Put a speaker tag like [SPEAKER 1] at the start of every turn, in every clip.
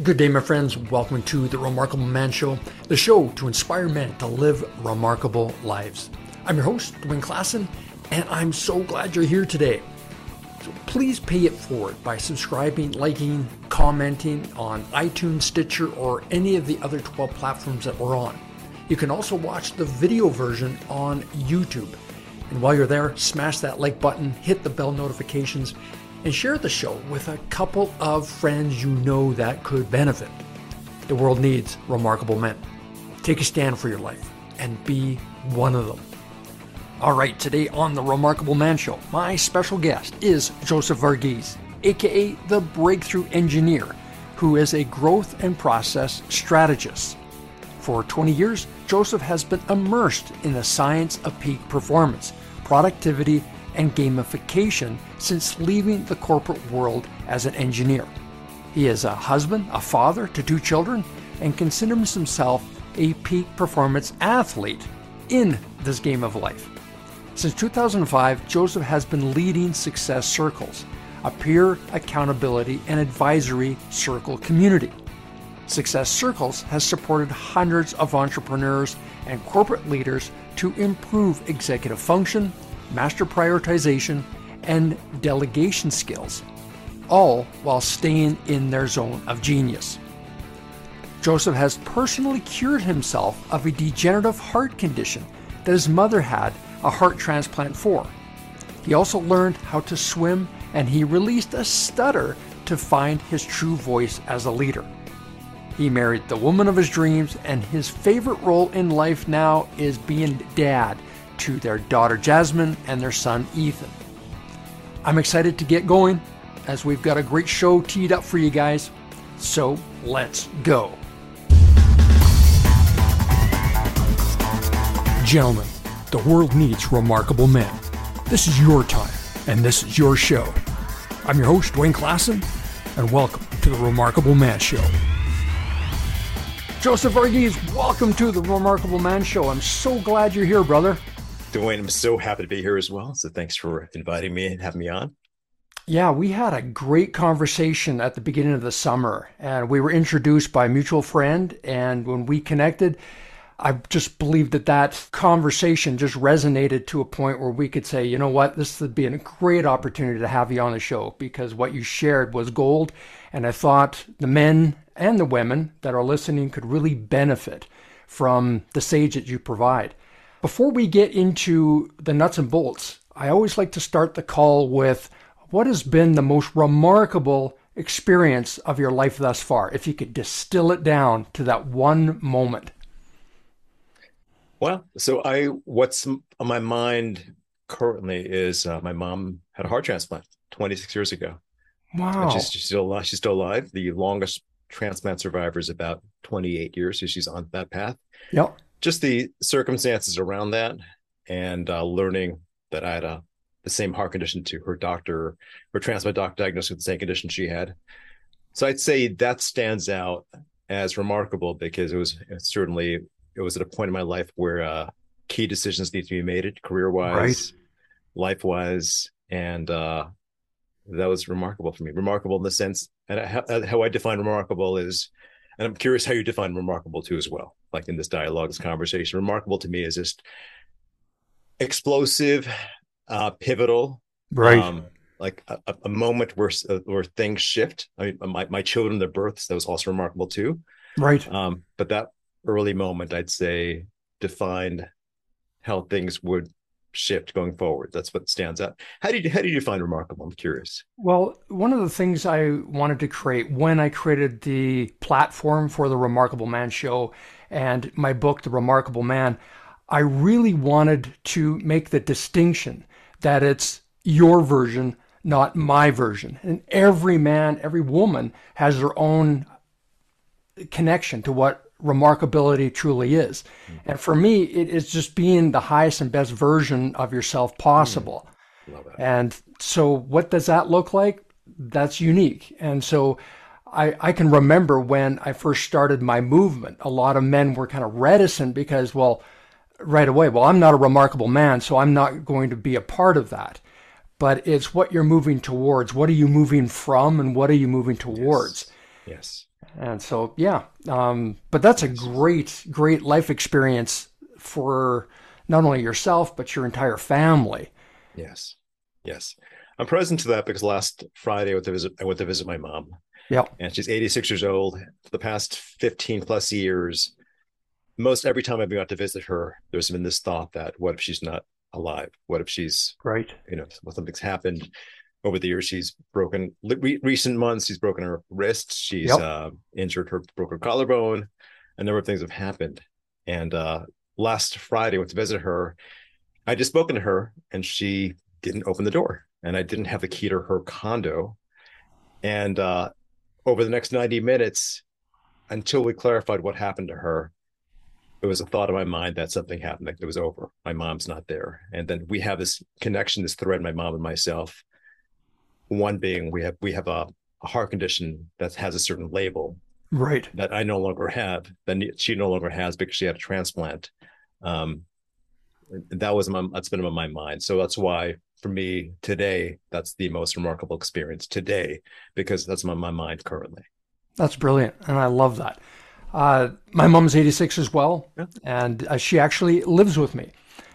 [SPEAKER 1] Good day, my friends. Welcome to the Remarkable Man Show, the show to inspire men to live remarkable lives. I'm your host, Dwayne Klassen, and I'm so glad you're here today. So please pay it forward by subscribing, liking, commenting on iTunes, Stitcher, or any of the other 12 platforms that we're on. You can also watch the video version on YouTube. And while you're there, smash that like button, hit the bell notifications, and share the show with a couple of friends you know that could benefit. The world needs remarkable men. Take a stand for your life and be one of them. All right, today on the Remarkable Man Show, my special guest is Joseph Varghese, aka the Breakthrough Engineer, who is a growth and process strategist. For 20 years, Joseph has been immersed in the science of peak performance, productivity, and gamification since leaving the corporate world as an engineer. He is a husband, a father to two children, and considers himself a peak performance athlete in this game of life. Since 2005, Joseph has been leading Success Circles, a peer accountability and advisory circle community. Success Circles has supported hundreds of entrepreneurs and corporate leaders to improve executive function, master prioritization, and delegation skills, all while staying in their zone of genius. Joseph has personally cured himself of a degenerative heart condition that his mother had a heart transplant for. He also learned how to swim and he released a stutter to find his true voice as a leader. He married the woman of his dreams, and his favorite role in life now is being dad to their daughter Jasmine and their son Ethan. I'm excited to get going as we've got a great show teed up for you guys. So let's go. Gentlemen, the world needs remarkable men. This is your time, and this is your show. I'm your host, Dwayne Klassen, and welcome to the Remarkable Man Show. Joseph Varghese, welcome to the Remarkable Man Show. I'm so glad you're here, brother.
[SPEAKER 2] Dwayne, I'm so happy to be here as well. So thanks for inviting me and having me on.
[SPEAKER 1] Yeah, we had a great conversation at the beginning of the summer, and we were introduced by a mutual friend. And when we connected, I just believe that that conversation just resonated to a point where we could say, you know what, this would be a great opportunity to have you on the show because what you shared was gold. And I thought the men and the women that are listening could really benefit from the sage that you provide. Before we get into the nuts and bolts, I always like to start the call with what has been the most remarkable experience of your life thus far, if you could distill it down to that one moment.
[SPEAKER 2] Well, so I what's on my mind currently is uh, my mom had a heart transplant 26 years ago.
[SPEAKER 1] Wow.
[SPEAKER 2] She's, she's, still alive. She's still alive. The longest transplant survivor is about 28 years. So she's on that path.
[SPEAKER 1] Yep.
[SPEAKER 2] Just the circumstances around that and uh, learning that I had a, the same heart condition to her doctor, her transplant doctor diagnosed with the same condition she had. So I'd say that stands out as remarkable because it was certainly it was at a point in my life where uh, key decisions need to be made, career wise, right. life wise, and uh, that was remarkable for me. Remarkable in the sense, and how, how I define remarkable is, and I'm curious how you define remarkable too as well. Like in this dialogue, this conversation, remarkable to me is just explosive, uh, pivotal,
[SPEAKER 1] right? Um,
[SPEAKER 2] like a, a, moment where uh, where things shift. I mean, my my children, their births, that was also remarkable too,
[SPEAKER 1] right?
[SPEAKER 2] Um, but that early moment, I'd say, defined how things would shift going forward. That's what stands out. How did you, how did you find remarkable? I'm curious.
[SPEAKER 1] Well, one of the things I wanted to create when I created the platform for the Remarkable Man show and my book, The Remarkable Man, I really wanted to make the distinction that it's your version, not my version. And every man, every woman has their own connection to what remarkability truly is. Mm-hmm. And for me, it is just being the highest and best version of yourself possible. Mm-hmm. And so, what does that look like? That's unique. And so, I, I can remember when I first started my movement, a lot of men were kind of reticent because, well, right away, well, I'm not a remarkable man, so I'm not going to be a part of that. But it's what you're moving towards. What are you moving from and what are you moving towards?
[SPEAKER 2] Yes. yes
[SPEAKER 1] And so, yeah, um, but that's a great, great life experience for not only yourself but your entire family.
[SPEAKER 2] Yes, yes, I'm present to that because last Friday I went to visit. I went to visit my mom.
[SPEAKER 1] Yeah,
[SPEAKER 2] and she's 86 years old. For the past 15 plus years, most every time I've been out to visit her, there's been this thought that what if she's not alive? What if she's
[SPEAKER 1] right?
[SPEAKER 2] You know, something's happened over the years. She's broken re- recent months. She's broken her wrist. She's yep. uh, injured her broke her collarbone. A number of things have happened. And uh, last Friday, I went to visit her. I just spoken to her, and she didn't open the door, and I didn't have the key to her condo. And uh, over the next 90 minutes, until we clarified what happened to her, it was a thought in my mind that something happened, that it was over. My mom's not there. And then we have this connection, this thread, my mom and myself. One being we have we have a, a heart condition that has a certain label.
[SPEAKER 1] Right.
[SPEAKER 2] That I no longer have, that she no longer has because she had a transplant. Um, that was my that's been on my mind. So that's why for me today, that's the most remarkable experience today, because that's on my mind currently.
[SPEAKER 1] That's brilliant. And I love that. Uh, my mom's 86 as well, yeah. and uh, she actually lives with me.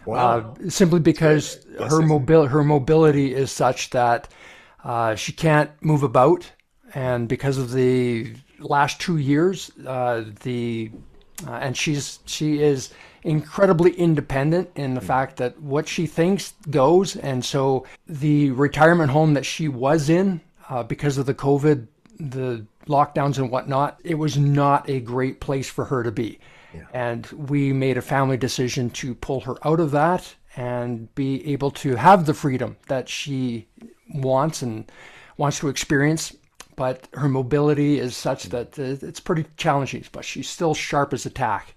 [SPEAKER 1] Wow. Uh, simply because her mobility her mobility is such that uh, she can't move about, and because of the last two years, uh, the uh, and she's she is incredibly independent in the mm. fact that what she thinks goes, and so the retirement home that she was in because of the COVID the lockdowns and whatnot, it was not a great place for her to be. Yeah. And we made a family decision to pull her out of that and be able to have the freedom that she wants and wants to experience. But her mobility is such mm. that it's pretty challenging, but she's still sharp as a tack.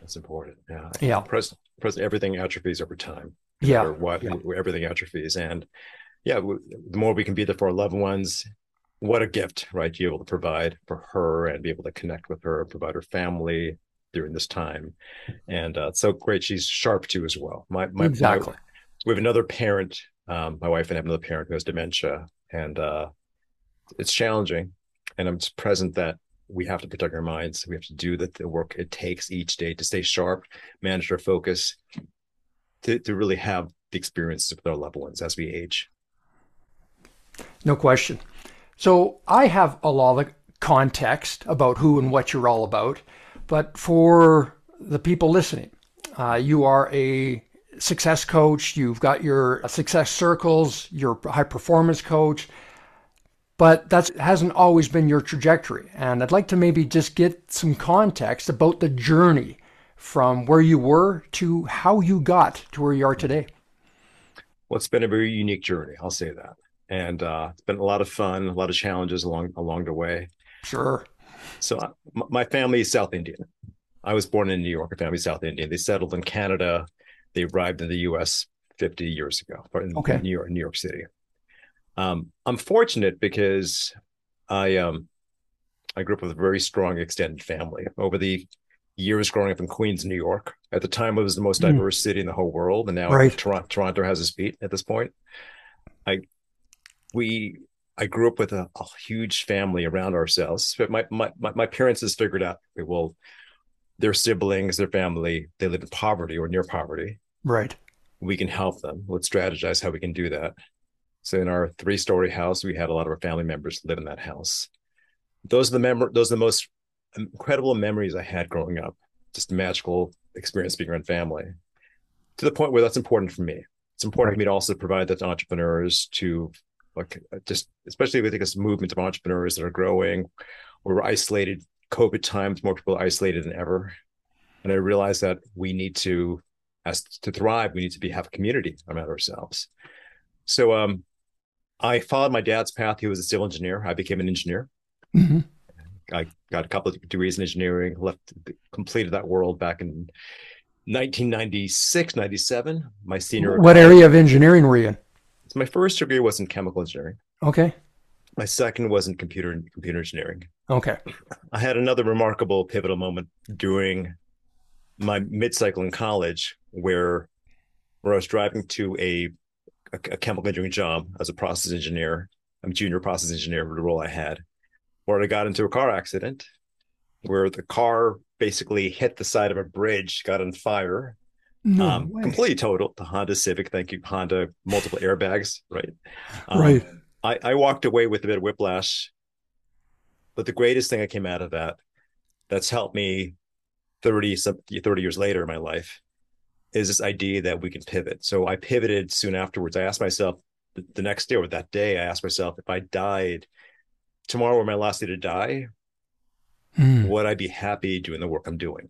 [SPEAKER 2] That's important. Yeah.
[SPEAKER 1] Yeah.
[SPEAKER 2] Present, present, everything atrophies over time.
[SPEAKER 1] Yeah.
[SPEAKER 2] what,
[SPEAKER 1] yeah.
[SPEAKER 2] everything atrophies. And yeah, the more we can be there for our loved ones what a gift, right? To be able to provide for her and be able to connect with her, provide her family during this time. And uh, it's so great. She's sharp too, as well. My, my,
[SPEAKER 1] exactly.
[SPEAKER 2] My, we have another parent, um, my wife and I have another parent who has dementia, and uh, it's challenging. And I'm just present that we have to protect our minds. We have to do the, the work it takes each day to stay sharp, manage our focus, to, to really have the experiences with our loved ones as we age.
[SPEAKER 1] No question. So I have a lot of context about who and what you're all about, but for the people listening, uh, you are a success coach, you've got your success circles, your high performance coach, but that hasn't always been your trajectory. And I'd like to maybe just get some context about the journey from where you were to how you got to where you are today.
[SPEAKER 2] Well, it's been a very unique journey. I'll say that and uh, it's been a lot of fun, a lot of challenges along along the way.
[SPEAKER 1] Sure.
[SPEAKER 2] So uh, my family is South Indian. I was born in New York. A family South Indian. They settled in Canada. They arrived in the U.S. 50 years ago, in
[SPEAKER 1] okay.
[SPEAKER 2] New York, New York City. Um, I'm fortunate because I um, I grew up with a very strong extended family. Over the years growing up in Queens, New York, at the time it was the most hmm. diverse mm. city in the whole world, and now right. Toronto, Toronto has its feet at this point. I we I grew up with a, a, huge family around ourselves. But my, my my parents has figured out well, their siblings, their family, they live in poverty or near poverty.
[SPEAKER 1] Right.
[SPEAKER 2] We can help them. Let's strategize how we can do that. So in our three story house, we had a lot of our family members live in that house. Those are the mem- those are the most incredible memories I had growing up. Just a magical experience being around family. To the point where that's important for me. It's important right. for me to also provide that to entrepreneurs to like just especially with this movement of entrepreneurs that are growing we're isolated covid times more people are isolated than ever and i realized that we need to as to thrive we need to be have a community around ourselves so um i followed my dad's path he was a civil engineer i became an engineer mm-hmm. i got a couple of degrees in engineering left completed that world back in 1996 97 my senior
[SPEAKER 1] what area of engineering were you in
[SPEAKER 2] so my first degree was in chemical engineering.
[SPEAKER 1] Okay.
[SPEAKER 2] My second was in computer computer engineering.
[SPEAKER 1] Okay.
[SPEAKER 2] I had another remarkable pivotal moment during my mid cycle in college where where I was driving to a, a, a chemical engineering job as a process engineer. I'm a junior process engineer for the role I had. where I got into a car accident where the car basically hit the side of a bridge, got on fire.
[SPEAKER 1] No
[SPEAKER 2] um,
[SPEAKER 1] way.
[SPEAKER 2] completely total. The Honda Civic, thank you, Honda, multiple airbags, right? Um,
[SPEAKER 1] Right.
[SPEAKER 2] I, I walked away with a bit of whiplash, but the greatest thing that came out of that, that's helped me 30, some- 30 years later in my life, is this idea that we can pivot. So I pivoted soon afterwards. I asked myself the, next day or that day, I asked myself if I died tomorrow were my last day to die,
[SPEAKER 1] Hmm.
[SPEAKER 2] would I be happy doing the work I'm doing?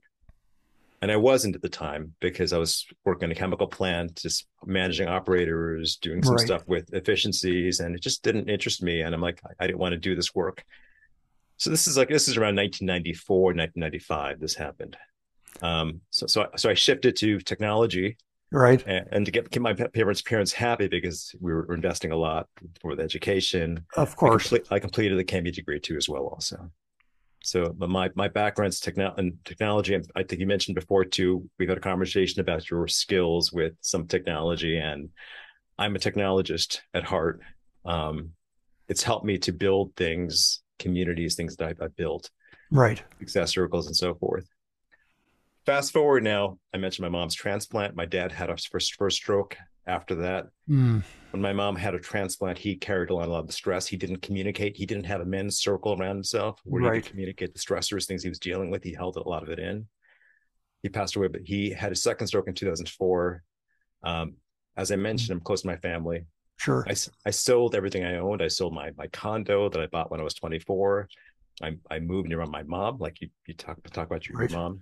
[SPEAKER 2] And I wasn't at the time because I was working in a chemical plant, just managing operators, doing some
[SPEAKER 1] Right.
[SPEAKER 2] stuff with efficiencies, and it just didn't interest me. And I'm like, I, I didn't want to do this work. So this is like this is around 1994, 1995. This happened. Um, so so I- so I shifted to technology
[SPEAKER 1] Right.
[SPEAKER 2] and, and to get, get my parents parents happy because we were investing a lot for the education.
[SPEAKER 1] Of
[SPEAKER 2] I,
[SPEAKER 1] course.
[SPEAKER 2] complete, I completed the Cambridge degree too, as well. Also, so but my my background's techno- and technology. I think you mentioned before too. We've had a conversation about your skills with some technology, and I'm a technologist at heart. Um, it's helped me to build things, communities, things that I've, I've built,
[SPEAKER 1] Right.
[SPEAKER 2] success circles, and so forth. Fast forward now, I mentioned my mom's transplant. My dad had a first first stroke after that
[SPEAKER 1] Hmm.
[SPEAKER 2] when my mom had a transplant, he carried a lot, a lot of the stress. He didn't communicate. He didn't have a men's circle around himself where he
[SPEAKER 1] Right.
[SPEAKER 2] could communicate the stressors, things he was dealing with. He held a lot of it in. He passed away, but he had a second stroke in 2004. Um, as I mentioned, I'm close to my family.
[SPEAKER 1] Sure.
[SPEAKER 2] I, I sold everything I owned. I sold my my condo that I bought when I was 24. I, I moved near my mom, like you, you talk talk about your,
[SPEAKER 1] Right.
[SPEAKER 2] mom,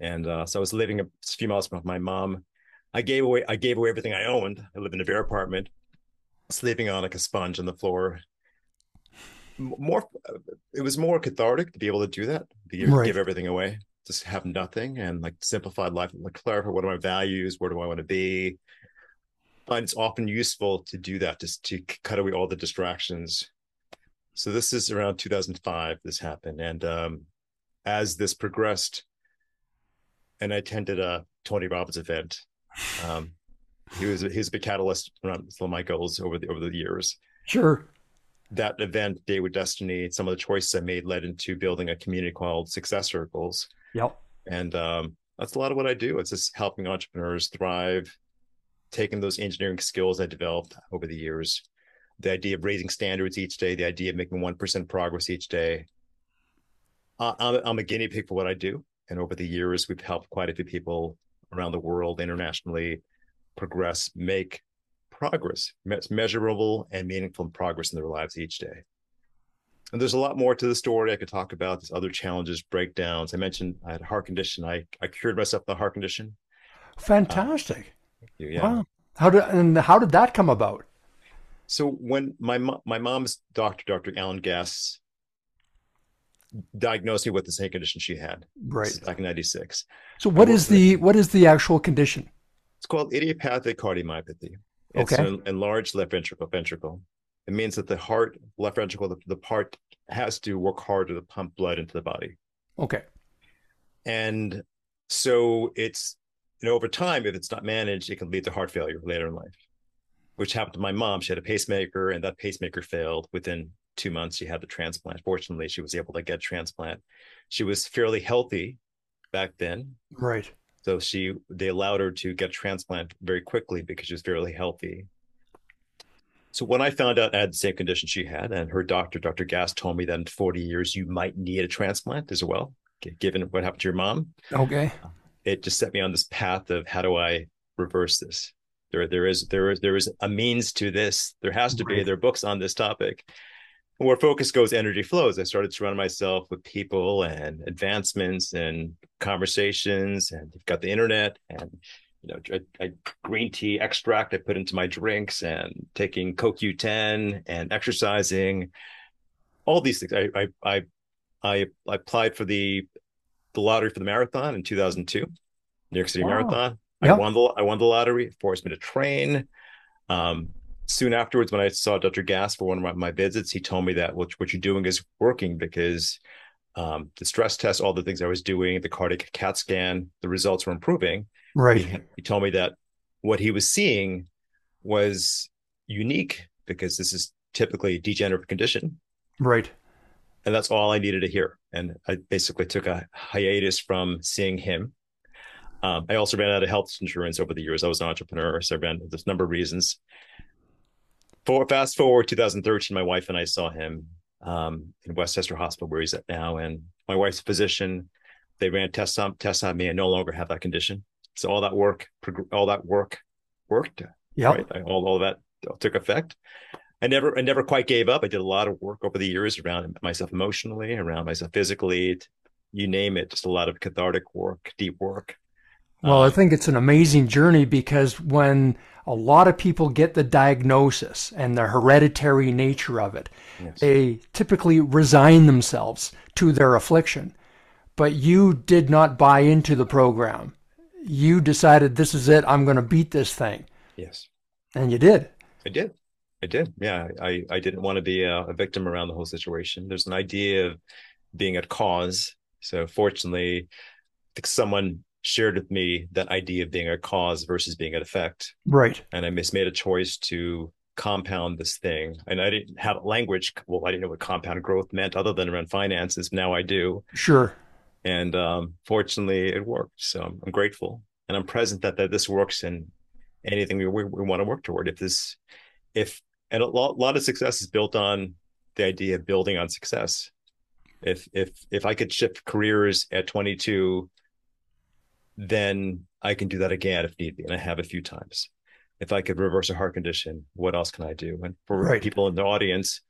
[SPEAKER 2] and uh, so I was living a few miles from my mom. I gave away I gave away everything I owned. I lived in a bare apartment, sleeping on like a sponge on the floor. More, it was more cathartic to be able to do that, to give,
[SPEAKER 1] Right.
[SPEAKER 2] give everything away, just have nothing, and like simplified life, like clarify what are my values, where do I want to be. And it's often useful to do that, just to cut away all the distractions. So this is around 2005. This happened, and um, as this progressed, and I attended a Tony Robbins event. Um, he was he was a big catalyst around some of my goals over the over the years.
[SPEAKER 1] Sure.
[SPEAKER 2] That event, Date with Destiny, some of the choices I made led into building a community called Success Circles,
[SPEAKER 1] Yep.
[SPEAKER 2] and um, that's a lot of what I do. It's just helping entrepreneurs thrive, taking those engineering skills I developed over the years, the idea of raising standards each day, the idea of making one percent progress each day. Uh, I'm, I'm a guinea pig for what I do, and over the years, we've helped quite a few people around the world, internationally, progress, make progress, me- measurable and meaningful progress in their lives each day. And there's a lot more to the story I could talk about. There's other challenges, breakdowns. I mentioned I had a heart condition. I, I cured myself of the heart condition.
[SPEAKER 1] Fantastic.
[SPEAKER 2] Uh, yeah.
[SPEAKER 1] Wow. How did and how did that come about?
[SPEAKER 2] So when my my mom's doctor, Dr. Alan Gass, diagnosed me with the same condition she had
[SPEAKER 1] Right.
[SPEAKER 2] back in '96.
[SPEAKER 1] So what is the what is the actual condition?
[SPEAKER 2] It's called idiopathic cardiomyopathy. It's
[SPEAKER 1] Okay.
[SPEAKER 2] an enlarged left ventricle. Ventricle. It means that the heart, left ventricle, the, the part has to work harder to pump blood into the body.
[SPEAKER 1] Okay.
[SPEAKER 2] And so it's, you know, over time, if it's not managed, it can lead to heart failure later in life, which happened to my mom. She had a pacemaker and that pacemaker failed within two months. She had the transplant. Fortunately, she was able to get transplant. She was fairly healthy back then.
[SPEAKER 1] Right.
[SPEAKER 2] So she, they allowed her to get transplant very quickly because she was fairly healthy. So when I found out I had the same condition she had, and her doctor, Dr. Gass, told me that in 40 years you might need a transplant as well, given what happened to your mom,
[SPEAKER 1] Okay.
[SPEAKER 2] it just set me on this path of how do I reverse this? There, there is, there is, there is a means to this. There has to be. There are books on this topic. And where focus goes, energy flows. I started surrounding myself with people and advancements and conversations, and you've got the internet and you know, I, I, green tea extract I put into my drinks, and taking CoQ10 and exercising, all these things. I, I, I, I applied for the the lottery for the marathon in 2002, New York City
[SPEAKER 1] Wow.
[SPEAKER 2] Marathon.
[SPEAKER 1] Yeah.
[SPEAKER 2] I won the I won the lottery. It forced me to train. Um, soon afterwards, when I saw Dr. Gass for one of my, my visits, he told me that what what you're doing is working because um, the stress test, all the things I was doing, the cardiac CAT scan, the results were improving.
[SPEAKER 1] Right.
[SPEAKER 2] He, he told me that what he was seeing was unique because this is typically a degenerative condition
[SPEAKER 1] Right.
[SPEAKER 2] and that's all I needed to hear. And I basically took a hiatus from seeing him. Um, I also ran out of health insurance over the years. I was an entrepreneur, so I ran this number of reasons. For fast forward 2013, my wife and I saw him um, in Westchester Hospital, where he's at now, and my wife's a physician. They ran tests on tests on me. and no longer have that condition. So all that work, all that work, worked.
[SPEAKER 1] Yeah,
[SPEAKER 2] right? all all that took effect. I never I never quite gave up. I did a lot of work over the years around myself emotionally, around myself physically, you name it, just a lot of cathartic work, deep work.
[SPEAKER 1] Well, um, I think it's an amazing journey because when a lot of people get the diagnosis and the hereditary nature of it, yes. they typically resign themselves to their affliction. But you did not buy into the program. You decided this is it. I'm going to beat this thing.
[SPEAKER 2] Yes.
[SPEAKER 1] And you did.
[SPEAKER 2] I did. I did. Yeah, I I didn't want to be a, a, victim around the whole situation. There's an idea of being a cause. So fortunately, someone shared with me that idea of being a cause versus being an effect.
[SPEAKER 1] Right.
[SPEAKER 2] And I made a choice to compound this thing. And I didn't have language. Well, I didn't know what compound growth meant other than around finances. Now I do.
[SPEAKER 1] Sure.
[SPEAKER 2] And um, fortunately, it worked. So I'm, grateful and I'm present that, that this works in anything we, we, we want to work toward. If this, if and a lot, lot of success is built on the idea of building on success. If if if I could shift careers at 22, then I can do that again if need be, and I have a few times. If I could reverse a heart condition, what else can I do? And for right. people in the audience,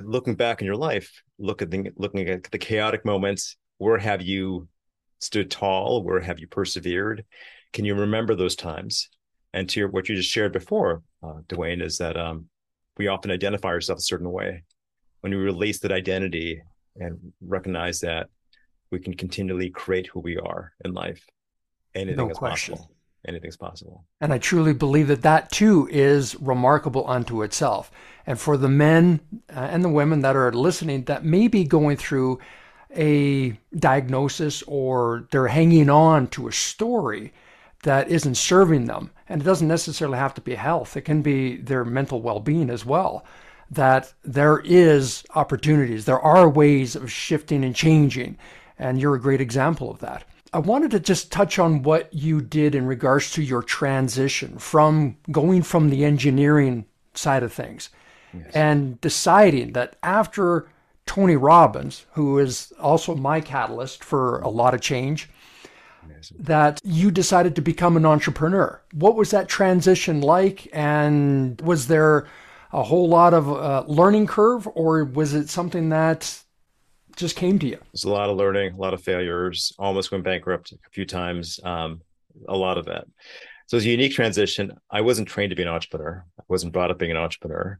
[SPEAKER 2] looking back in your life, look at the looking at the chaotic moments. Where have you stood tall? Where have you persevered? Can you remember those times? And to your, what you just shared before, uh, Dwayne, is that um, we often identify ourselves a certain way. When we release that identity and recognize that we can continually create who we are in life, anything no is question. possible. Anything's possible.
[SPEAKER 1] And I truly believe that that too is remarkable unto itself. And for the men uh, and the women that are listening that may be going through a diagnosis or they're hanging on to a story that isn't serving them. And it doesn't necessarily have to be health, it can be their mental well being as well. That there is opportunities, there are ways of shifting and changing. And you're a great example of that. I wanted to just touch on what you did in regards to your transition from going from the engineering side of things yes. and deciding that after Tony Robbins, who is also my catalyst for a lot of change, that you decided to become an entrepreneur. What was that transition like? And was there a whole lot of uh, learning curve, or was it something that just came to you?
[SPEAKER 2] There's a lot of learning, a lot of failures, almost went bankrupt a few times, um, a lot of that. So it's a unique transition. I wasn't trained to be an entrepreneur. I wasn't brought up being an entrepreneur.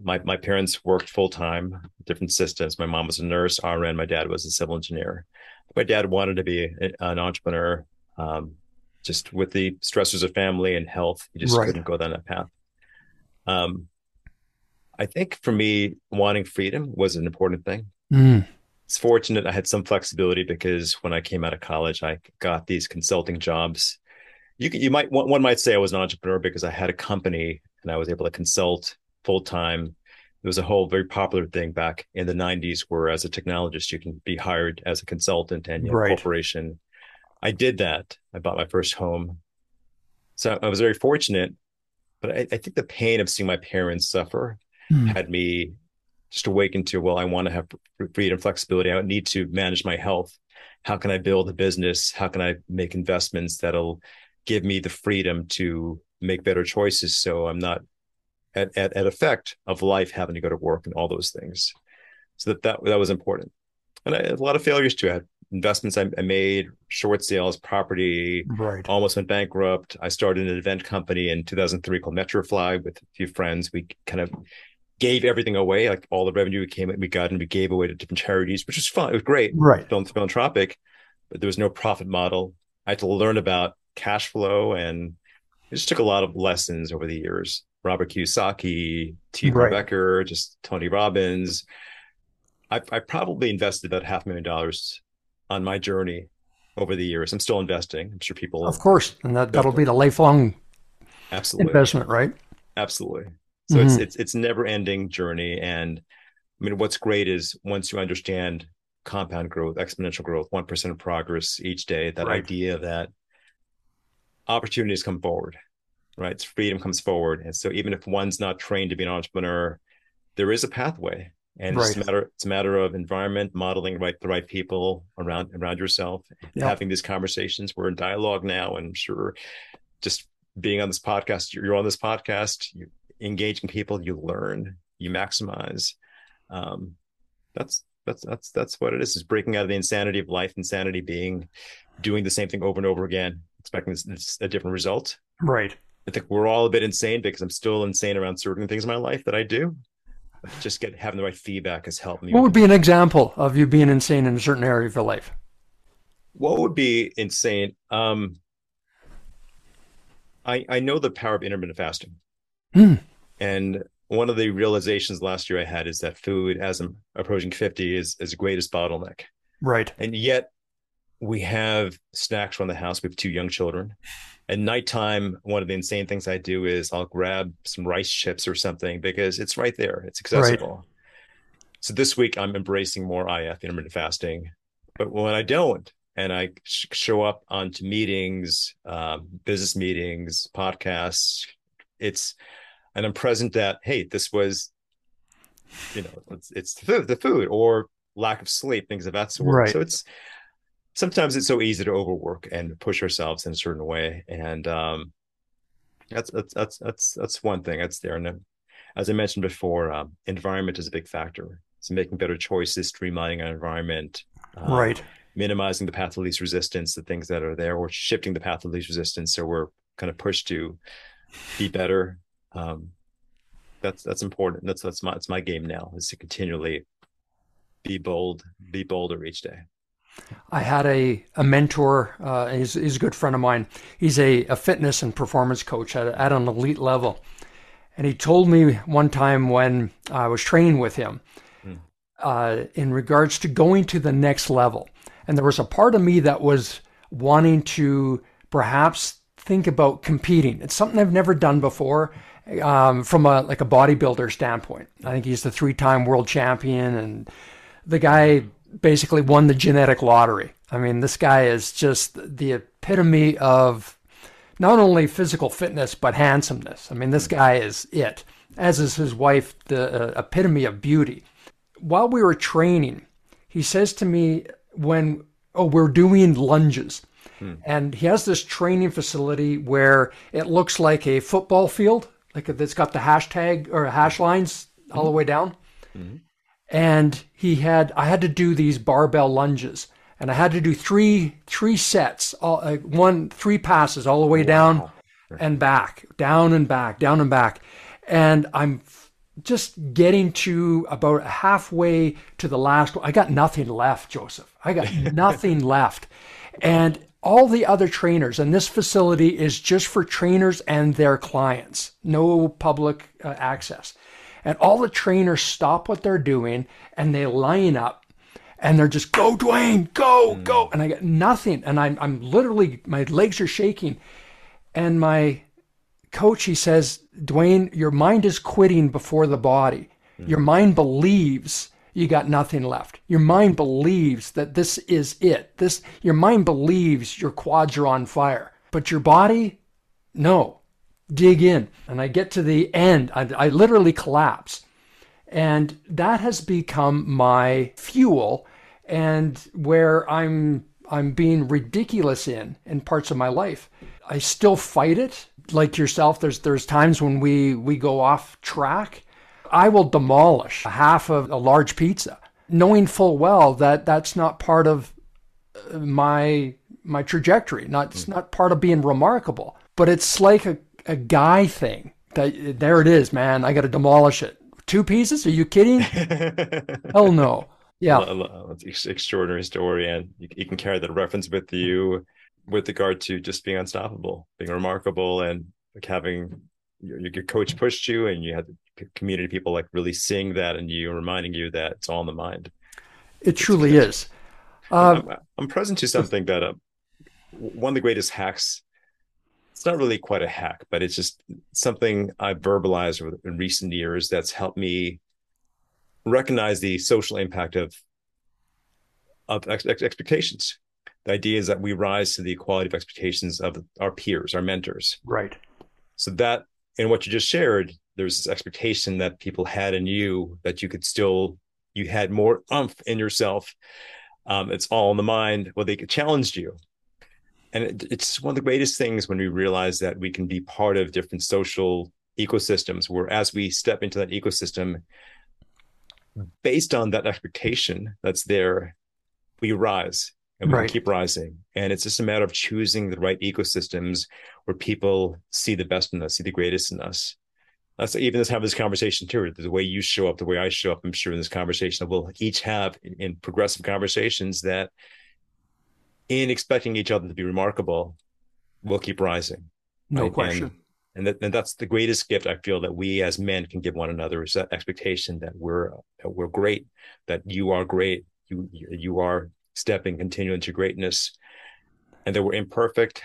[SPEAKER 2] My my parents worked full time, different systems. My mom was a nurse, RN. My dad was a civil engineer my dad wanted to be an entrepreneur. Um, just with the stressors of family and health, he just right. couldn't go down that path. Um, I think for me, wanting freedom was an important thing. Mm. It's fortunate I had some flexibility because when I came out of college, I got these consulting jobs. You you might one might say I was an entrepreneur because I had a company and I was able to consult full time it was a whole very popular thing back in the 90s where as a technologist you can be hired as a consultant and you know, right. corporation i did that i bought my first home so i was very fortunate but i, I think the pain of seeing my parents suffer hmm. had me just awaken to well i want to have freedom flexibility i need to manage my health how can i build a business how can i make investments that'll give me the freedom to make better choices so i'm not at, at, at effect of life having to go to work and all those things. So that that, that was important. And I had a lot of failures too. I had investments I, I made, short sales, property,
[SPEAKER 1] right.
[SPEAKER 2] almost went bankrupt. I started an event company in 2003 called Metrofly with a few friends. We kind of gave everything away, like all the revenue we came we got, and we gave away to different charities, which was fun. It was great,
[SPEAKER 1] right?
[SPEAKER 2] Philanthropic, but there was no profit model. I had to learn about cash flow, and it just took a lot of lessons over the years. Robert Kiyosaki, T. Right. Becker, just Tony Robbins. I, I probably invested about half a million dollars on my journey over the years. I'm still investing. I'm sure people,
[SPEAKER 1] of course, and that that'll be the lifelong
[SPEAKER 2] absolutely
[SPEAKER 1] investment, right?
[SPEAKER 2] Absolutely. So mm-hmm. it's it's it's never ending journey, and I mean, what's great is once you understand compound growth, exponential growth, 1% of progress each day, that right. idea that opportunities come forward, right? It's freedom comes forward. And so even if one's not trained to be an entrepreneur, there is a pathway. And right. it's a matter it's a matter of environment, modeling right the right people around around yourself, yep. having these conversations. We're in dialogue now, and I'm sure just being on this podcast, you're on this podcast, you engaging people, you learn, you maximize. Um, that's that's that's that's what it is. Is breaking out of the insanity of life, insanity being doing the same thing over and over again, expecting a different result.
[SPEAKER 1] Right.
[SPEAKER 2] I think we're all a bit insane because I'm still insane around certain things in my life that I do. Just get having the right feedback has helped me.
[SPEAKER 1] What would be an example of you being insane in a certain area of your life?
[SPEAKER 2] What would be insane? Um, I I know the power of intermittent fasting,
[SPEAKER 1] mm.
[SPEAKER 2] And one of the realizations last year I had is that food, as I'm approaching 50, is is the greatest bottleneck.
[SPEAKER 1] Right.
[SPEAKER 2] And yet we have snacks from the house. We have two young children. At nighttime, one of the insane things I do is I'll grab some rice chips or something because it's right there. It's accessible. Right. So this week I'm embracing more IF, intermittent fasting. But when I don't, and I sh- show up onto meetings, um, business meetings, podcasts, it's, and I'm present that, hey, this was, you know, it's, it's the food, the food or lack of sleep, things of that sort. Right. So it's, sometimes it's so easy to overwork and push ourselves in a certain way and um, that's that's that's that's that's one thing that's there and as i mentioned before um, environment is a big factor so making better choices streamlining our environment
[SPEAKER 1] um, right
[SPEAKER 2] minimizing the path of least resistance the things that are there or shifting the path of least resistance so we're kind of pushed to be better um, that's that's important that's that's my it's my game now is to continually be bold be bolder each day
[SPEAKER 1] I had a, a mentor, uh, he's, he's a good friend of mine. He's a, a fitness and performance coach at, at an elite level. And he told me one time when I was training with him mm. uh, in regards to going to the next level. And there was a part of me that was wanting to perhaps think about competing. It's something I've never done before um, from a like a bodybuilder standpoint. I think he's the three-time world champion, and the guy basically won the genetic lottery. I mean, this guy is just the epitome of not only physical fitness, but handsomeness. I mean, this guy is it, as is his wife, the uh, epitome of beauty. While we were training, he says to me, when, oh, we're doing lunges. Hmm. And he has this training facility where it looks like a football field, like it's got the hashtag or hash lines all mm-hmm. the way down. Mm-hmm and he had I had to do these barbell lunges and I had to do three three sets all, uh, one three passes all the way wow. down and back down and back down and back and I'm just getting to about halfway to the last one. I got nothing left Joseph I got nothing left and all the other trainers and this facility is just for trainers and their clients no public uh, access and all the trainers stop what they're doing and they line up and they're just go Dwayne, go, mm. go. And I get nothing. And I'm I'm literally my legs are shaking. And my coach he says, Dwayne, your mind is quitting before the body. Mm. Your mind believes you got nothing left. Your mind believes that this is it. This your mind believes your quads are on fire. But your body, no dig in. And I get to the end, I, I literally collapse. And that has become my fuel and where I'm I'm being ridiculous in in parts of my life. I still fight it like yourself there's there's times when we we go off track. I will demolish half of a large pizza knowing full well that that's not part of uh, my my trajectory, not it's not part of being remarkable. But it's like a a guy thing. That there it is, man. I got to demolish it. Two pieces? Are you kidding? Hell no. Yeah,
[SPEAKER 2] it's extraordinary story, and you, you can carry that reference with you with regard to just being unstoppable, being remarkable, and like having your, your coach pushed you, and you had the community people like really seeing that, and you reminding you that it's all in the mind.
[SPEAKER 1] It it's truly good. is.
[SPEAKER 2] I'm, I'm, present to something that uh, one of the greatest hacks it's not really quite a hack, but it's just something I've verbalized in recent years that's helped me recognize the social impact of of ex- expectations. The idea is that we rise to the equality of expectations of our peers, our mentors.
[SPEAKER 1] Right.
[SPEAKER 2] So that and what you just shared, there's this expectation that people had in you that you could still you had more umph in yourself. Um, it's all in the mind. Well, they challenged you, and it, it's one of the greatest things when we realize that we can be part of different social ecosystems. Where as we step into that ecosystem, based on that expectation that's there, we rise and we right. keep rising. And it's just a matter of choosing the right ecosystems where people see the best in us, see the greatest in us. Let's even let's have this conversation too. The way you show up, the way I show up, I'm sure in this conversation that we'll each have in, in progressive conversations that in expecting each other to be remarkable, we'll keep rising.
[SPEAKER 1] No right? question.
[SPEAKER 2] And, and, that, and that's the greatest gift I feel that we as men can give one another is that expectation that we're that we're great, that you are great, you you are stepping continuing to greatness, and that we're imperfect,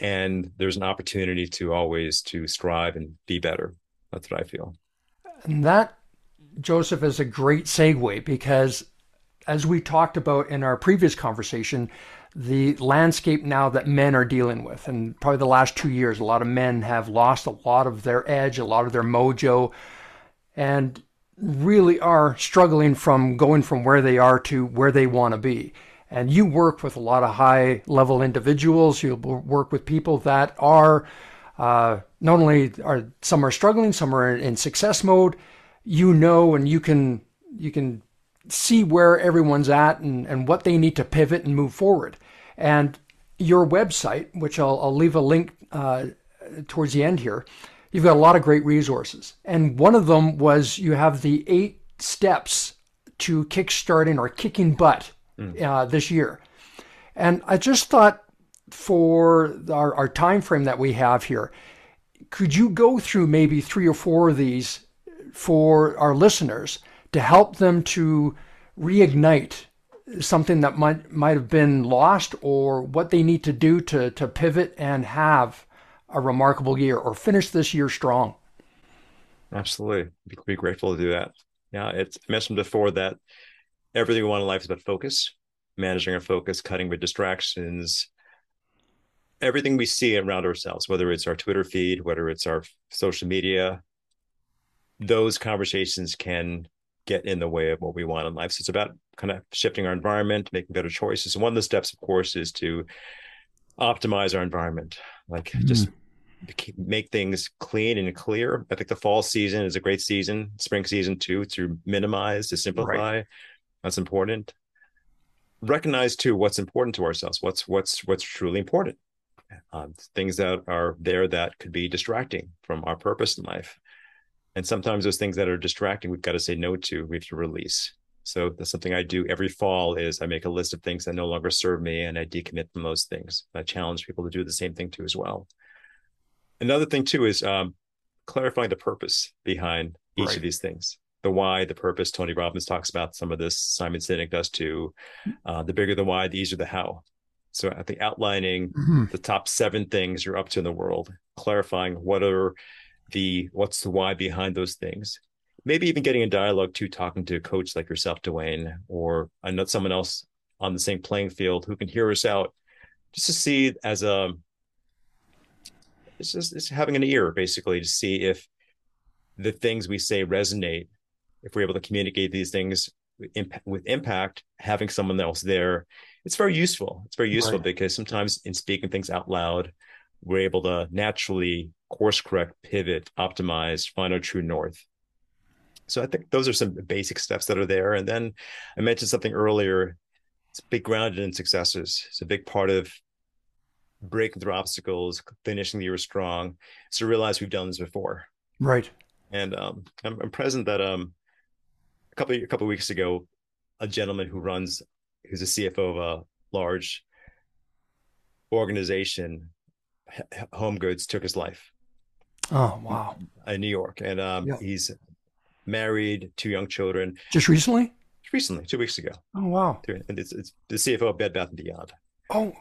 [SPEAKER 2] and there's an opportunity to always to strive and be better. That's what I feel.
[SPEAKER 1] And that Joseph is a great segue because as we talked about in our previous conversation, the landscape now that men are dealing with. And probably the last two years, a lot of men have lost a lot of their edge, a lot of their mojo, and really are struggling from going from where they are to where they want to be. And you work with a lot of high level individuals. You work with people that are uh, not only are some are struggling, some are in success mode. You know, and you can you can see where everyone's at and, and what they need to pivot and move forward. And your website, which I'll, I'll leave a link uh, towards the end here, you've got a lot of great resources. And one of them was you have the eight steps to kickstarting or kicking butt mm. uh, this year. And I just thought for our, our time frame that we have here, could you go through maybe three or four of these for our listeners to help them to reignite something that might might have been lost or what they need to do to to pivot and have a remarkable year or finish this year strong.
[SPEAKER 2] Absolutely. Be, be grateful to do that. Yeah, it's I mentioned before that everything we want in life is about focus, managing our focus, cutting with distractions. Everything we see around ourselves, whether it's our Twitter feed, whether it's our social media, those conversations can get in the way of what we want in life. So it's about kind of shifting our environment, making better choices. And one of the steps, of course, is to optimize our environment, like mm. just make things clean and clear. I think the fall season is a great season, spring season too, to minimize, to simplify. Right. That's important. Recognize too what's important to ourselves. What's what's what's truly important. Um, things that are there that could be distracting from our purpose in life and sometimes those things that are distracting we've got to say no to we have to release so that's something i do every fall is i make a list of things that no longer serve me and i decommit from those things i challenge people to do the same thing too as well another thing too is um, clarifying the purpose behind each right. of these things the why the purpose tony robbins talks about some of this simon sinek does too. Uh, the bigger the why the easier the how. So i think outlining mm-hmm. the top seven things you're up to in the world clarifying what are the what's the why behind those things. Maybe even getting a dialogue to talking to a coach like yourself dwayne or another someone else on the same playing field who can hear us out just to see as a it's just it's having an ear basically to see if the things we say resonate if we're able to communicate these things with impact, with impact having someone else there it's very useful it's very useful right. because sometimes in speaking things out loud we're able to naturally course correct, pivot, optimize, find our true north. So I think those are some basic steps that are there. And then I mentioned something earlier. It's big grounded in successes. It's a big part of breaking through obstacles, finishing the year strong. So realize we've done this before.
[SPEAKER 1] Right.
[SPEAKER 2] And um, I'm, I'm, present that um, a couple a couple weeks ago, a gentleman who runs, who's a CFO of a large organization, Home Goods, took his life.
[SPEAKER 1] Oh wow!
[SPEAKER 2] In New York, and um, yeah. he's married, two young children.
[SPEAKER 1] Just recently?
[SPEAKER 2] Recently, two weeks ago.
[SPEAKER 1] Oh wow!
[SPEAKER 2] And it's, it's the CFO of Bed Bath and Beyond.
[SPEAKER 1] Oh,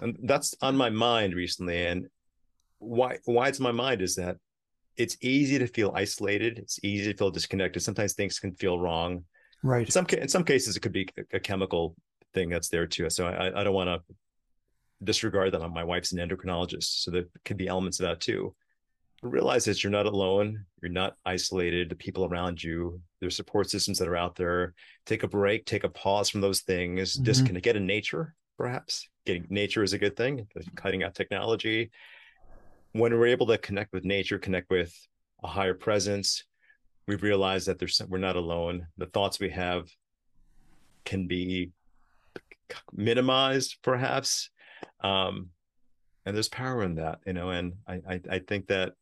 [SPEAKER 2] and that's on my mind recently. And why why it's on my mind is that it's easy to feel isolated. It's easy to feel disconnected. Sometimes things can feel wrong.
[SPEAKER 1] Right.
[SPEAKER 2] In some in some cases, it could be a chemical thing that's there too. So I, I don't want to disregard that. My wife's an endocrinologist, so there could be elements of that too. But realize that you're not alone. You're not isolated. The people around you, there's support systems that are out there. Take a break. Take a pause from those things. Mm-hmm. Disconnect. Get in nature, perhaps. Getting nature is a good thing. Cutting out technology. When we're able to connect with nature, connect with a higher presence, we realize that there's we're not alone. The thoughts we have can be minimized, perhaps, um, and there's power in that, you know. And I I, I think that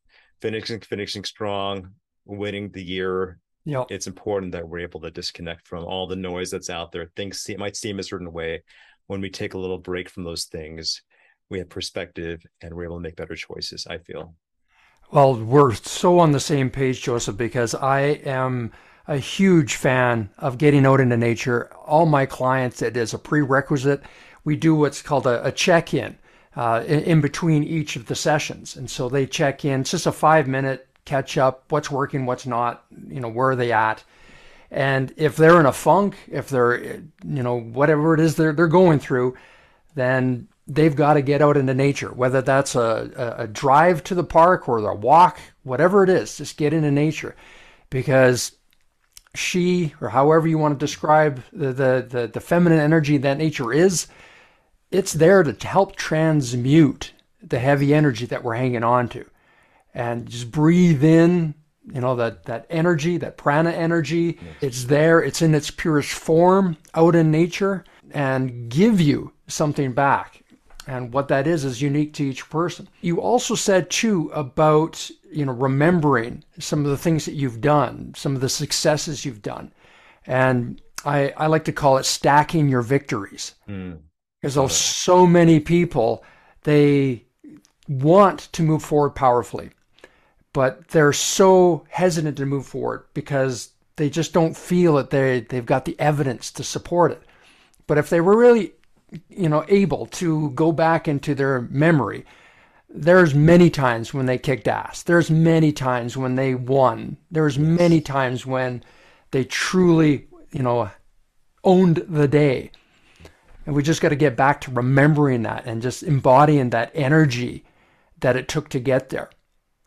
[SPEAKER 2] finishing finishing strong, winning the year.
[SPEAKER 1] Yeah,
[SPEAKER 2] it's important that we're able to disconnect from all the noise that's out there. Things seem, might seem a certain way. When we take a little break from those things, we have perspective and we're able to make better choices. I feel.
[SPEAKER 1] Well, we're so on the same page, Joseph, because I am a huge fan of getting out into nature. All my clients, it is a prerequisite. We do what's called a, a check in uh, in, in between each of the sessions. And so they check in, it's just a five minute catch up what's working, what's not, you know, where are they at? And if they're in a funk, if they're, you know, whatever it is they're, they're going through, then they've got to get out into nature, whether that's a, a, drive to the park or a walk, whatever it is, just get into nature because she, or however you want to describe the, the, the, the feminine energy that nature is, it's there to help transmute the heavy energy that we're hanging on to. And just breathe in, you know, that, that energy, that prana energy. Yes. It's there, it's in its purest form out in nature, and give you something back and what that is is unique to each person. You also said too about you know remembering some of the things that you've done, some of the successes you've done, and I I like to call it stacking your victories because mm. there's so many people they want to move forward powerfully, but they're so hesitant to move forward because they just don't feel that they they've got the evidence to support it. But if they were really you know, able to go back into their memory, there's many times when they kicked ass. There's many times when they won. There's many times when they truly, you know, owned the day. And we just got to get back to remembering that and just embodying that energy that it took to get there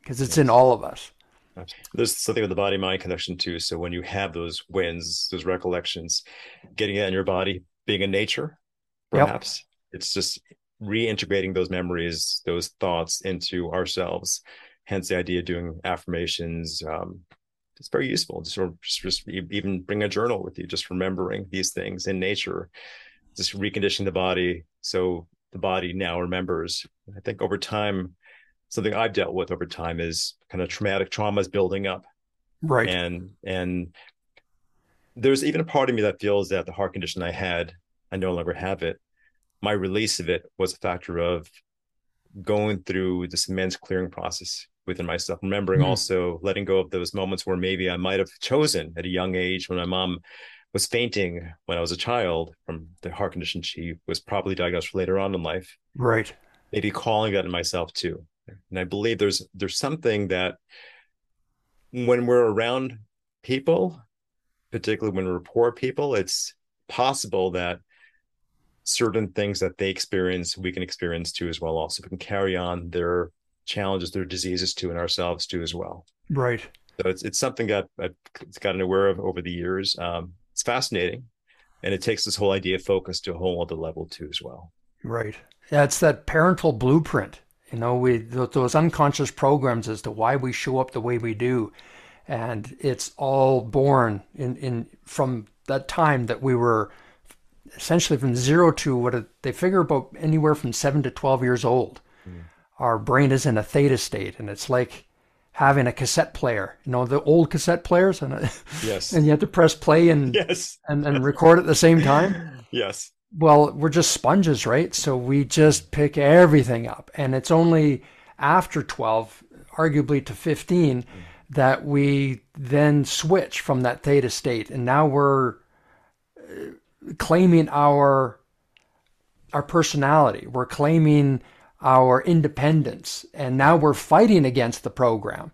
[SPEAKER 1] because it's yes. in all of us.
[SPEAKER 2] There's something with the body mind connection too. So when you have those wins, those recollections, getting it in your body, being in nature, perhaps. Yep. it's just reintegrating those memories those thoughts into ourselves. Hence the idea of doing affirmations um, it's very useful. Just, or just, just even bring a journal with you just remembering these things in nature. Just reconditioning the body so the body now remembers. I think over time something i've dealt with over time is kind of traumatic traumas building up.
[SPEAKER 1] Right.
[SPEAKER 2] And and there's even a part of me that feels that the heart condition i had i no longer have it my release of it was a factor of going through this immense clearing process within myself remembering mm-hmm. also letting go of those moments where maybe i might have chosen at a young age when my mom was fainting when i was a child from the heart condition she was probably diagnosed later on in life.
[SPEAKER 1] Right.
[SPEAKER 2] Maybe calling that in myself too. And i believe there's there's something that when we're around people particularly when we're poor people it's possible that certain things that they experience, we can experience too as well. Also, we can carry on their challenges, their diseases too, and ourselves too as well.
[SPEAKER 1] Right.
[SPEAKER 2] So it's it's something that I've gotten aware of over the years. Um, it's fascinating, and it takes this whole idea of focus to a whole other level too as well.
[SPEAKER 1] Right. Yeah, it's that parental blueprint. You know, we those unconscious programs as to why we show up the way we do, and it's all born in in from that time that we were essentially from zero to what they figure about anywhere from seven to 12 years old. Mm. Our brain is in a theta state, and it's like having a cassette player. You know, the old cassette players, and
[SPEAKER 2] yes,
[SPEAKER 1] and you have to press play and
[SPEAKER 2] yes,
[SPEAKER 1] and, and record at the same time.
[SPEAKER 2] yes.
[SPEAKER 1] Well, we're just sponges, right? So we just pick everything up, and it's only after 12, arguably to 15, mm. that we then switch from that theta state, and now we're claiming our our personality. We're claiming our independence, and now we're fighting against the program.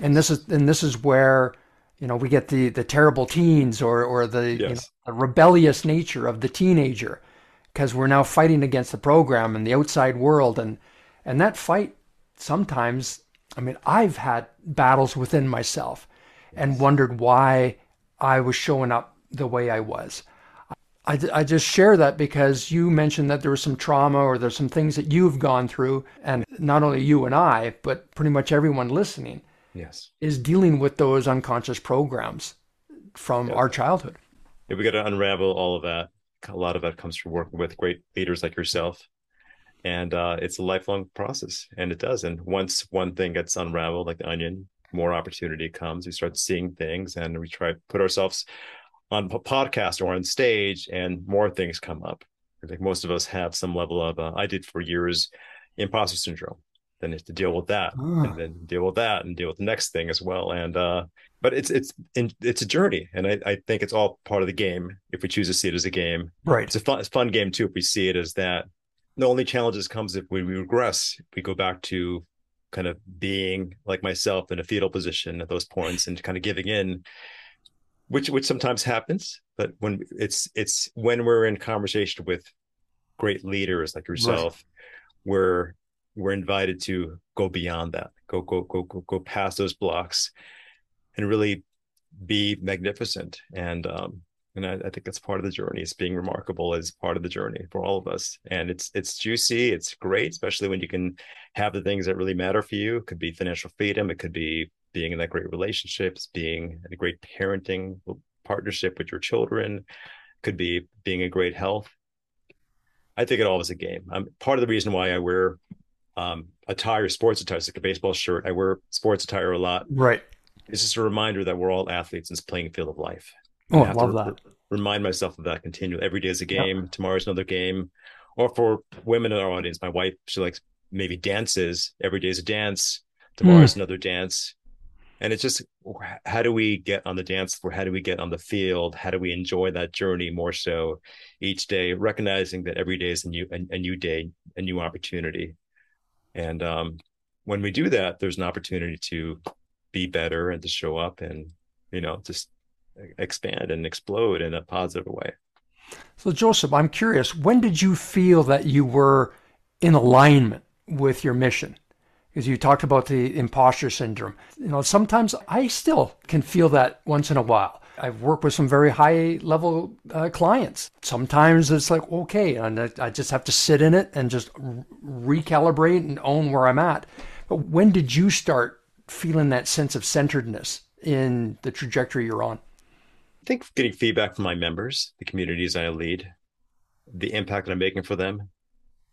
[SPEAKER 1] And this is and this is where you know we get the the terrible teens or or the,
[SPEAKER 2] yes.
[SPEAKER 1] you know, the rebellious nature of the teenager because we're now fighting against the program and the outside world and and that fight sometimes I mean I've had battles within myself and wondered why I was showing up the way I was. I, I just share that because you mentioned that there was some trauma or there's some things that you've gone through, and not only you and I, but pretty much everyone listening
[SPEAKER 2] yes
[SPEAKER 1] is dealing with those unconscious programs from
[SPEAKER 2] Yeah.
[SPEAKER 1] our childhood.
[SPEAKER 2] Yeah, we got to unravel all of that. A lot of that comes from working with great leaders like yourself. And uh, it's a lifelong process, and it does. And once one thing gets unraveled, like the onion, more opportunity comes. We start seeing things, and we try to put ourselves on a podcast or on stage, and more things come up. I think most of us have some level of, uh, I did for years, imposter syndrome. Then it's to deal with that,
[SPEAKER 1] Ah.
[SPEAKER 2] and then deal with that, and deal with the next thing as well. And uh, but it's it's it's a journey, and I, I think it's all part of the game if we choose to see it as a game.
[SPEAKER 1] Right.
[SPEAKER 2] It's a fun, it's a fun game too if we see it as that. The only challenges comes if we regress, we go back to kind of being like myself in a fetal position at those points and kind of giving in, which which sometimes happens. But when it's it's when we're in conversation with great leaders like yourself, we're we're invited to go beyond that, go go go go go past those blocks, and really be magnificent. And um, and I, I think that's part of the journey. It's being remarkable is part of the journey for all of us. And it's it's juicy. It's great, especially when you can have the things that really matter for you. It could be financial freedom. It could be being in that great relationships, being in a great parenting partnership with your children. Could be being a great health. I think it all is a game. I'm part of the reason why I wear um, attire, sports attire, it's like a baseball shirt. I wear sports attire a lot.
[SPEAKER 1] Right.
[SPEAKER 2] It's just a reminder that we're all athletes in this playing field of life.
[SPEAKER 1] Oh, I
[SPEAKER 2] have
[SPEAKER 1] love that.
[SPEAKER 2] remind myself of that continually. Every day is a
[SPEAKER 1] Yep.
[SPEAKER 2] game. Tomorrow's another game. Or for women in our audience, my wife, she likes maybe dances. Every day is a dance. Tomorrow's another dance. And it's just how do we get on the dance floor? How do we get on the field? How do we enjoy that journey more so each day, recognizing that every day is a new a, a new day, a new opportunity. And um, when we do that, there's an opportunity to be better and to show up and you know just expand and explode in a positive way.
[SPEAKER 1] So, Joseph, I'm curious, when did you feel that you were in alignment with your mission? Because you talked about the imposter syndrome. You know, sometimes I still can feel that once in a while. I've worked with some very high level uh, clients. Sometimes it's like, okay, and I, I just have to sit in it and just recalibrate and own where I'm at. But when did you start feeling that sense of centeredness in the trajectory you're on?
[SPEAKER 2] I think getting feedback from my members, the communities I lead, the impact that I'm making for them,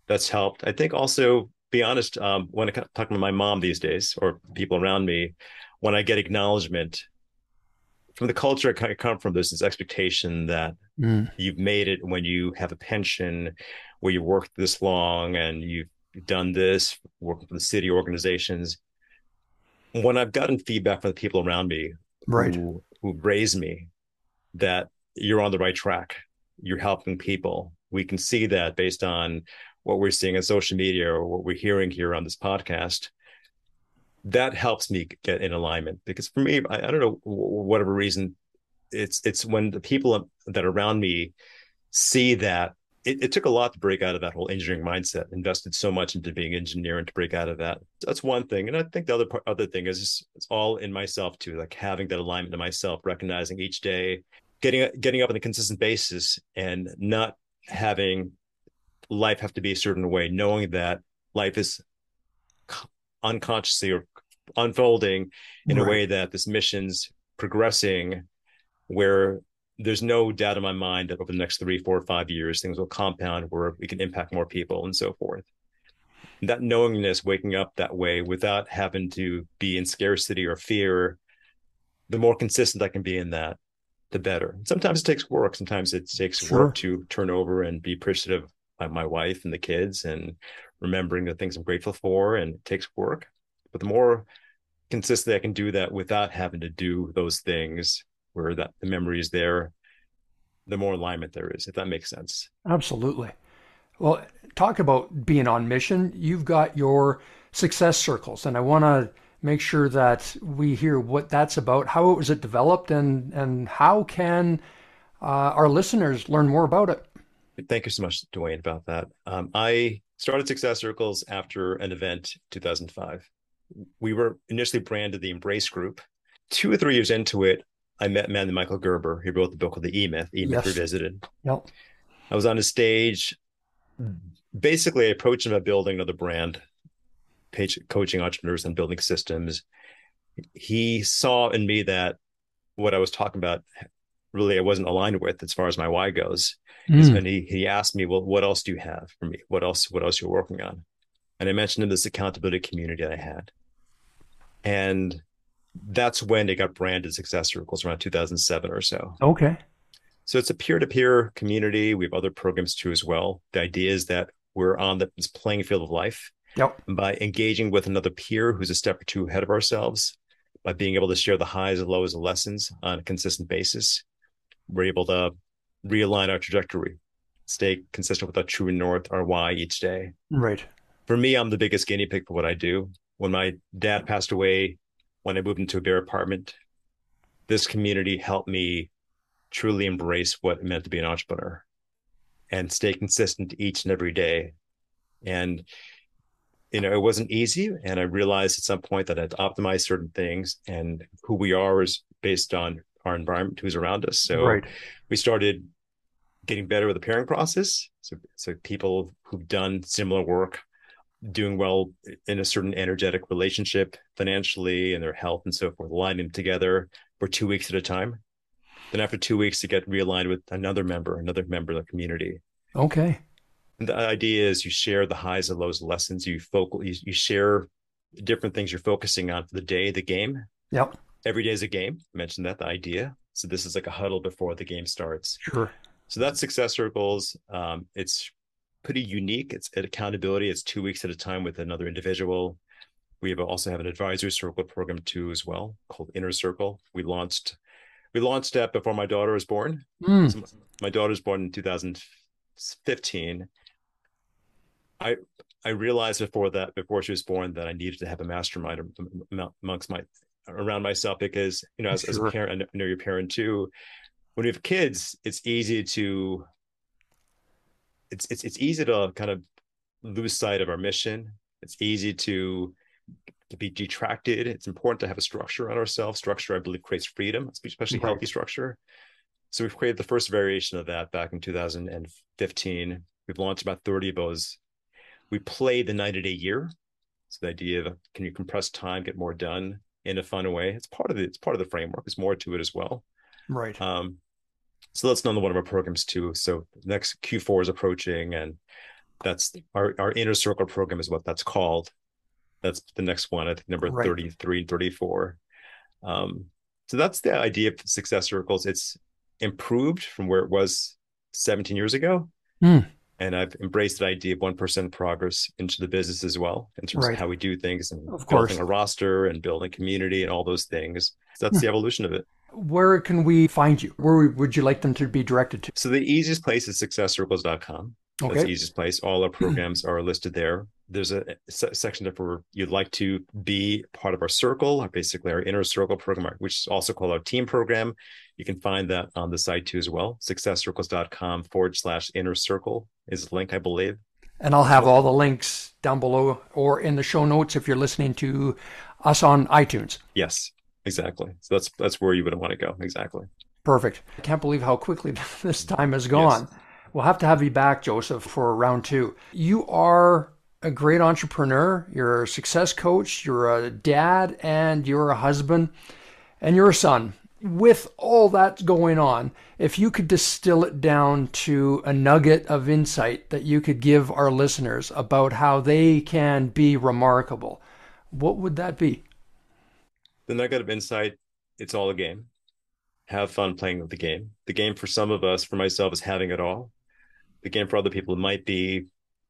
[SPEAKER 2] that's helped. I think also, be honest, um, when I talk to my mom these days or people around me, when I get acknowledgement from the culture I come from, there's this expectation that
[SPEAKER 1] Mm.
[SPEAKER 2] you've made it when you have a pension, where you worked this long and you've done this, working for the city organizations. When I've gotten feedback from the people around me
[SPEAKER 1] Right.
[SPEAKER 2] who, who raised me that you're on the right track, you're helping people. We can see that based on what we're seeing on social media or what we're hearing here on this podcast. That helps me get in alignment because for me, I, I don't know whatever reason, it's it's when the people that are around me see that it, it, took a lot to break out of that whole engineering mindset invested so much into being an engineer and to break out of that that's one thing and i think the other part, other thing is just, it's all in myself too like having that alignment to myself recognizing each day getting getting up on a consistent basis and not having life have to be a certain way knowing that life is unconsciously or unfolding in right. a way that this mission's progressing where there's no doubt in my mind that over the next three, four, five years, things will compound where we can impact more people and so forth. That knowingness, waking up that way without having to be in scarcity or fear, the more consistent I can be in that, the better. Sometimes it takes work. Sometimes it takes sure. work to turn over and be appreciative of my wife and the kids and remembering the things I'm grateful for. And it takes work. But the more consistently I can do that without having to do those things, where that the memory is there, the more alignment there is, if that makes sense.
[SPEAKER 1] Absolutely. Well, talk about being on mission. You've got your success circles, and I want to make sure that we hear what that's about. How was it developed, and and how can uh, our listeners learn more about it?
[SPEAKER 2] Thank you so much, Dwayne, about that. Um, I started Success Circles after an event 2005. We were initially branded the Embrace Group. Two or three years into it, I met man Michael Gerber. He wrote the book of the E Myth, E Myth yes. Revisited.
[SPEAKER 1] Yep.
[SPEAKER 2] I was on a stage. Basically, I approached him about building another brand, page, coaching entrepreneurs and building systems. He saw in me that what I was talking about really I wasn't aligned with as far as my why goes. Mm. And he he asked me, well, what else do you have for me? What else? What else you're working on? And I mentioned in this accountability community that I had, and that's when it got branded Success Circles around 2007 or so.
[SPEAKER 1] Okay.
[SPEAKER 2] So it's a peer-to-peer community. We have other programs too as well. The idea is that we're on the playing field of life.
[SPEAKER 1] Yep.
[SPEAKER 2] by engaging with another peer who's a step or two ahead of ourselves, by being able to share the highs and lows and lessons on a consistent basis, we're able to realign our trajectory, stay consistent with our true north, our why each day.
[SPEAKER 1] Right.
[SPEAKER 2] For me, I'm the biggest guinea pig for what I do. When my dad passed away, when I moved into a bare apartment, this community helped me truly embrace what it meant to be an entrepreneur and stay consistent each and every day. And you know, it wasn't easy. And I realized at some point that I had to optimize certain things and who we are is based on our environment, who's around us. So
[SPEAKER 1] right.
[SPEAKER 2] we started getting better with the pairing process. So, so people who've done similar work, doing well in a certain energetic relationship financially and their health and so forth, aligning together for two weeks at a time. Then after two weeks to get realigned with another member, another member of the community.
[SPEAKER 1] Okay.
[SPEAKER 2] And the idea is you share the highs and lows lessons. You focal you, you share different things you're focusing on for the day, the game.
[SPEAKER 1] Yep
[SPEAKER 2] every day is a game. I mentioned that the idea. So this is like a huddle before the game starts.
[SPEAKER 1] Sure.
[SPEAKER 2] So that's success circles. Um, it's pretty unique. It's at accountability. It's two weeks at a time with another individual. We have also have an advisory circle program too as well called Inner Circle. We launched we launched that before my daughter was born.
[SPEAKER 1] Mm. So
[SPEAKER 2] my daughter was born in 2015. I I realized before that before she was born that I needed to have a mastermind amongst my around myself because you know as, sure. as a parent i know you're a parent too. When you have kids it's easy to it's it's it's easy to kind of lose sight of our mission. It's easy to to be detracted. It's important to have a structure on ourselves. Structure i believe creates freedom especially right. healthy structure. So we've created the first variation of that back in 2015 we've launched about 30 of those. We play the 90 day year. So the idea of can you compress time get more done in a fun way. It's part of the it's part of the framework. There's more to it as well.
[SPEAKER 1] Right.
[SPEAKER 2] Um, so that's another one of our programs too. So next Q4 is approaching, and that's our our inner circle program is what that's called. That's the next one. I think number right. 33 and 34. Um, so that's the idea of success circles. It's improved from where it was 17 years ago.
[SPEAKER 1] Mm
[SPEAKER 2] and I've embraced the idea of one percent progress into the business as well in terms right. of how we do things and
[SPEAKER 1] of
[SPEAKER 2] building a roster and building community and all those things. So that's yeah. the evolution of it.
[SPEAKER 1] Where can we find you? Where would you like them to be directed to?
[SPEAKER 2] So the easiest place is successcircles.com.
[SPEAKER 1] Okay.
[SPEAKER 2] That's the easiest place. All our hmm. programs are listed there. There's a section for you'd like to be part of our circle, or basically our inner circle program, which is also called our team program. You can find that on the site too as well. Successcircles.com forward slash inner circle is the link, I believe.
[SPEAKER 1] And I'll have all the links down below or in the show notes if you're listening to us on iTunes.
[SPEAKER 2] Yes, exactly. So that's that's where you would want to go. Exactly.
[SPEAKER 1] Perfect. I can't believe how quickly this time has gone. Yes. We'll have to have you back, Joseph, for round two. You are a great entrepreneur. You're a success coach. You're a dad and you're a husband and you're a son. With all that going on, if you could distill it down to a nugget of insight that you could give our listeners about how they can be remarkable, what would that be?
[SPEAKER 2] The nugget of insight it's all a game. Have fun playing with the game. The game for some of us, for myself, is having it all the game for other people might be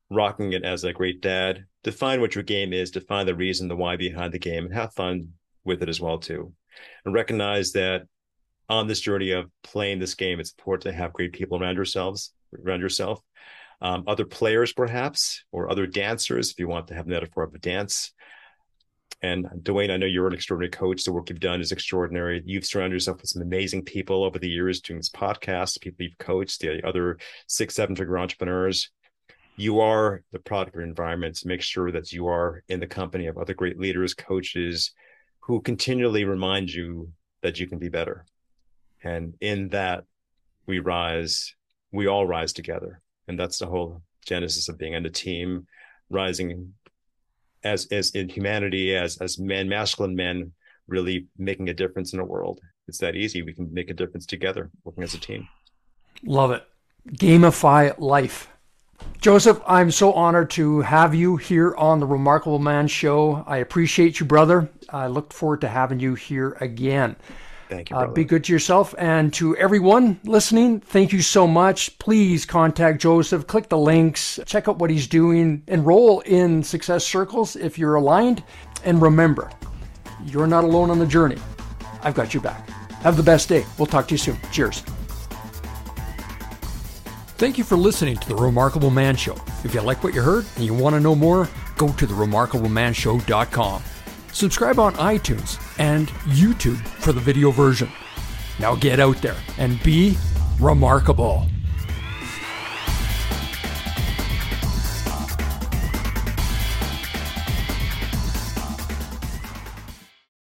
[SPEAKER 2] rocking it as a great dad. Define what your game is, define the reason, the why behind the game, and have fun with it as well too. And recognize that on this journey of playing this game, it's important to have great people around yourselves, around yourself. Um, other players, perhaps, or other dancers, if you want to have a metaphor of a dance. And Dwayne, I know you're an extraordinary coach. The work you've done is extraordinary. You've surrounded yourself with some amazing people over the years doing this podcast, people you've coached, the other six, seven figure entrepreneurs. You are the product of your environment. So make sure that you are in the company of other great leaders, coaches who continually remind you that you can be better. And in that, we rise, we all rise together. And that's the whole genesis of being in a team, rising as as in humanity, as as men, masculine men, really making a difference in the world. It's that easy. We can make a difference together, working as a team.
[SPEAKER 1] Love it. Gamify life. Joseph, I'm so honored to have you here on the Remarkable Man Show. I appreciate you, brother. I look forward to having you here again.
[SPEAKER 2] Thank you.
[SPEAKER 1] Uh, be good to yourself and to everyone listening. Thank you so much. Please contact Joseph, click the links, check out what he's doing, enroll in Success Circles if you're aligned. And remember, you're not alone on the journey. I've got you back. Have the best day. We'll talk to you soon. Cheers. Thank you for listening to The Remarkable Man Show. If you like what you heard and you want to know more, go to theremarkablemanshow.com. Subscribe on iTunes and YouTube for the video version. Now get out there and be remarkable.